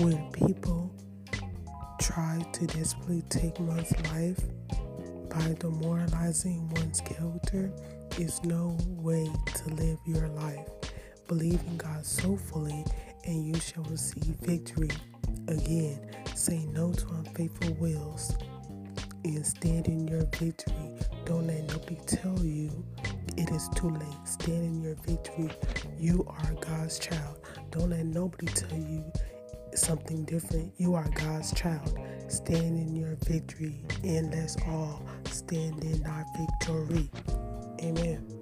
when people try to desperately take one's life by demoralizing one's character is no way to live your life. Believe in God so fully, and you shall receive victory. Again, say no to unfaithful wills and stand in your victory. Don't let nobody tell you it is too late. Stand in your victory. You are God's child. Don't let nobody tell you something different. You are God's child. Stand in your victory, and let's all stand in our victory. Amen.